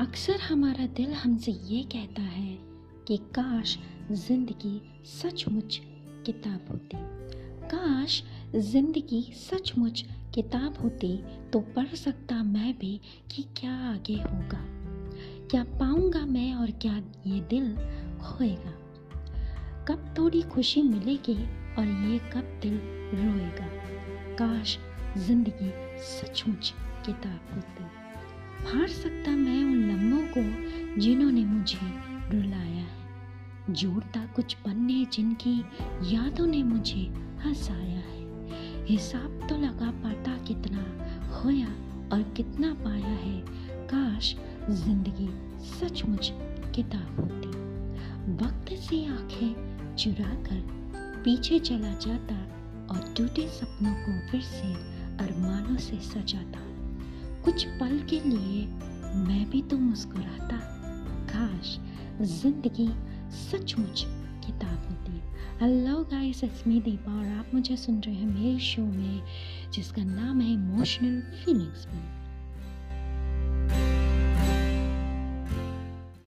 अक्सर हमारा दिल हमसे ये कहता है कि काश ज़िंदगी सचमुच किताब होती। काश ज़िंदगी सचमुच किताब होती तो पढ़ सकता मैं भी कि क्या आगे होगा। क्या पाऊँगा मैं और क्या ये दिल खोएगा। कब थोड़ी खुशी मिलेगी और ये कब दिल रोएगा। काश ज़िंदगी सचमुच किताब होती। फाड़ सकता मैं को जिन्होंने मुझे रुलाया। है जोड़ता कुछ पन्ने जिनकी यादों ने मुझे हंसाया है। हिसाब तो लगा पाता कितना खोया और कितना पाया है। काश ज़िंदगी सचमुच किताब होती। वक्त से आँखें चुरा कर पीछे चला जाता और टूटे सपनों को फिर से अरमानों से सजाता। कुछ पल के लिए मैं भी तो मुस्कुराता, काश ज़िंदगी सचमुच किताब होती। Hello guys it's me Deepa और आप मुझे सुन रहे हैं मेरे शो में, जिसका नाम है इमोशनल फीलिंग्स में।